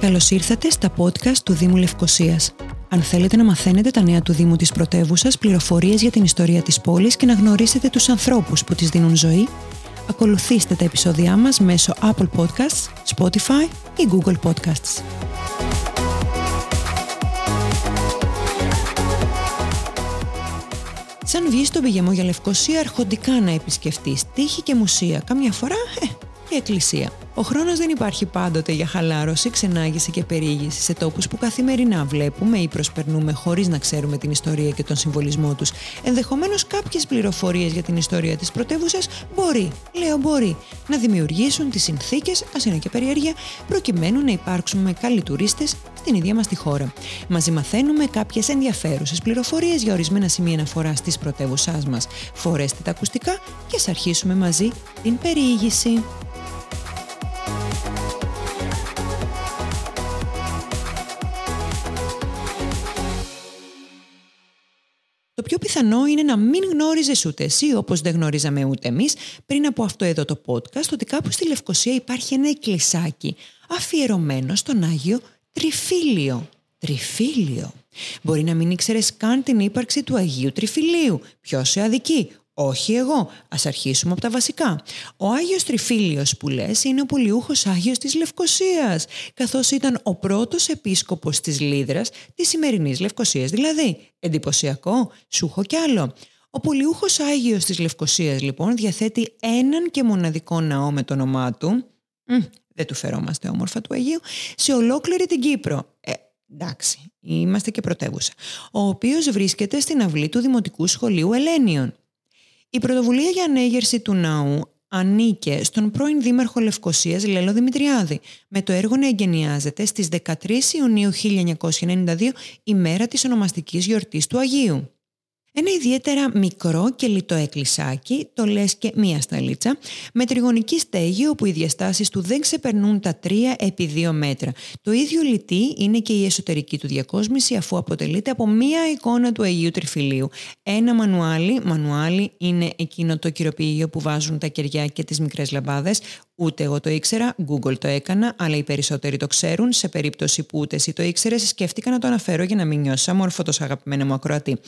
Καλώς ήρθατε στα podcast του Δήμου Λευκοσίας. Αν θέλετε να μαθαίνετε τα νέα του Δήμου της πρωτεύουσας, πληροφορίες για την ιστορία της πόλης και να γνωρίσετε τους ανθρώπους που της δίνουν ζωή, ακολουθήστε τα επεισόδια μας μέσω Apple Podcasts, Spotify ή Google Podcasts. Σαν βγεις στον πηγεμό για Λευκοσία, αρχοντικά να επισκεφτείς τύχη και μουσεία, καμιά φορά ε, και εκκλησία. Ο χρόνος δεν υπάρχει πάντοτε για χαλάρωση, ξενάγηση και περιήγηση σε τόπους που καθημερινά βλέπουμε ή προσπερνούμε χωρίς να ξέρουμε την ιστορία και τον συμβολισμό τους. Ενδεχομένως κάποιες πληροφορίες για την ιστορία της πρωτεύουσας μπορεί, λέω μπορεί, να δημιουργήσουν τις συνθήκες, ας είναι και περιέργεια, προκειμένου να υπάρξουμε καλοί τουρίστες στην ίδια μας τη χώρα. Μαζί μαθαίνουμε κάποιες ενδιαφέρουσες πληροφορίες για ορισμένα σημεία αναφοράς της πρωτεύουσάς μας. Φορέστε τα ακουστικά και ας αρχίσουμε μαζί την περιήγηση. Το πιο πιθανό είναι να μην γνώριζες ούτε εσύ, όπως δεν γνωρίζαμε ούτε εμείς, πριν από αυτό εδώ το podcast, ότι κάπου στη Λευκοσία υπάρχει ένα εκκλησάκι αφιερωμένο στον Άγιο Τριφύλιο. Τριφύλιο. Μπορεί να μην ήξερες καν την ύπαρξη του Αγίου Τριφυλίου. Ποιος σε αδικεί, όχι εγώ. Ας αρχίσουμε από τα βασικά. Ο Άγιος Τριφύλιος που λες είναι ο πολιούχος Άγιος της Λευκοσίας, καθώς ήταν ο πρώτος επίσκοπος της Λίδρας της σημερινής Λευκοσίας δηλαδή. Εντυπωσιακό, σου έχω κι άλλο. Ο πολιούχος Άγιος της Λευκοσίας λοιπόν διαθέτει έναν και μοναδικό ναό με το όνομά του, δεν του φερόμαστε όμορφα του Αγίου, σε ολόκληρη την Κύπρο. Ε, εντάξει, είμαστε και πρωτεύουσα. Ο οποίος βρίσκεται στην αυλή του Δημοτικού Σχολείου Ελένιων. Η πρωτοβουλία για ανέγερση του ναού ανήκε στον πρώην Δήμαρχο Λευκοσίας Λέλο Δημητριάδη, με το έργο να εγκαινιάζεται στις 13 Ιουνίου 1992, ημέρα της ονομαστικής γιορτής του Αγίου. Ένα ιδιαίτερα μικρό και λιτό εκκλησάκι, το λες και μία σταλίτσα, με τριγωνική στέγη όπου οι διαστάσεις του δεν ξεπερνούν τα 3 επί 2 μέτρα. Το ίδιο λιτή είναι και η εσωτερική του διακόσμηση αφού αποτελείται από μία εικόνα του Αγίου Τριφυλίου. Ένα μανουάλι, μανουάλι είναι εκείνο το κυροποιείο που βάζουν τα κεριά και τις μικρές λαμπάδες, Ούτε εγώ το ήξερα, Google το έκανα, αλλά οι περισσότεροι το ξέρουν. Σε περίπτωση που ούτε εσύ το ήξερες, σκέφτηκα να το αναφέρω για να μην νιώσει αμόρφωτος τόσο αγαπημένο μου ακροατή.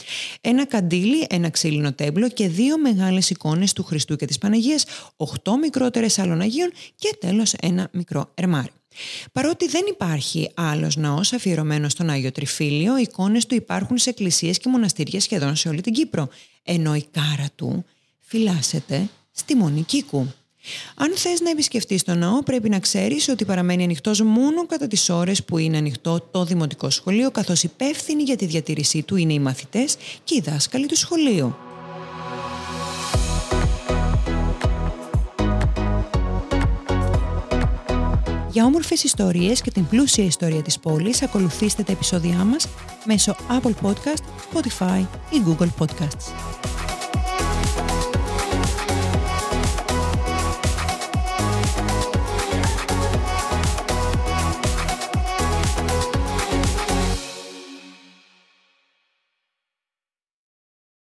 Ένα καντήλι, ένα ξύλινο τέμπλο και δύο μεγάλες εικόνες του Χριστού και της Παναγίας, οχτώ μικρότερες άλλων Αγίων και τέλος ένα μικρό ερμάρι. Παρότι δεν υπάρχει άλλος ναός αφιερωμένο στον Άγιο Τριφύλιο, οι εικόνες του υπάρχουν σε εκκλησίες και μοναστήρια σχεδόν σε όλη την Κύπρο. Ενώ η κάρα του φυλάσσεται στη Μονικίκου. Αν θες να επισκεφτείς τον ναό πρέπει να ξέρεις ότι παραμένει ανοιχτός μόνο κατά τις ώρες που είναι ανοιχτό το δημοτικό σχολείο καθώς υπεύθυνοι για τη διατήρησή του είναι οι μαθητές και οι δάσκαλοι του σχολείου. Για όμορφες ιστορίες και την πλούσια ιστορία της πόλης ακολουθήστε τα επεισόδια μας μέσω Apple Podcast, Spotify ή Google Podcasts.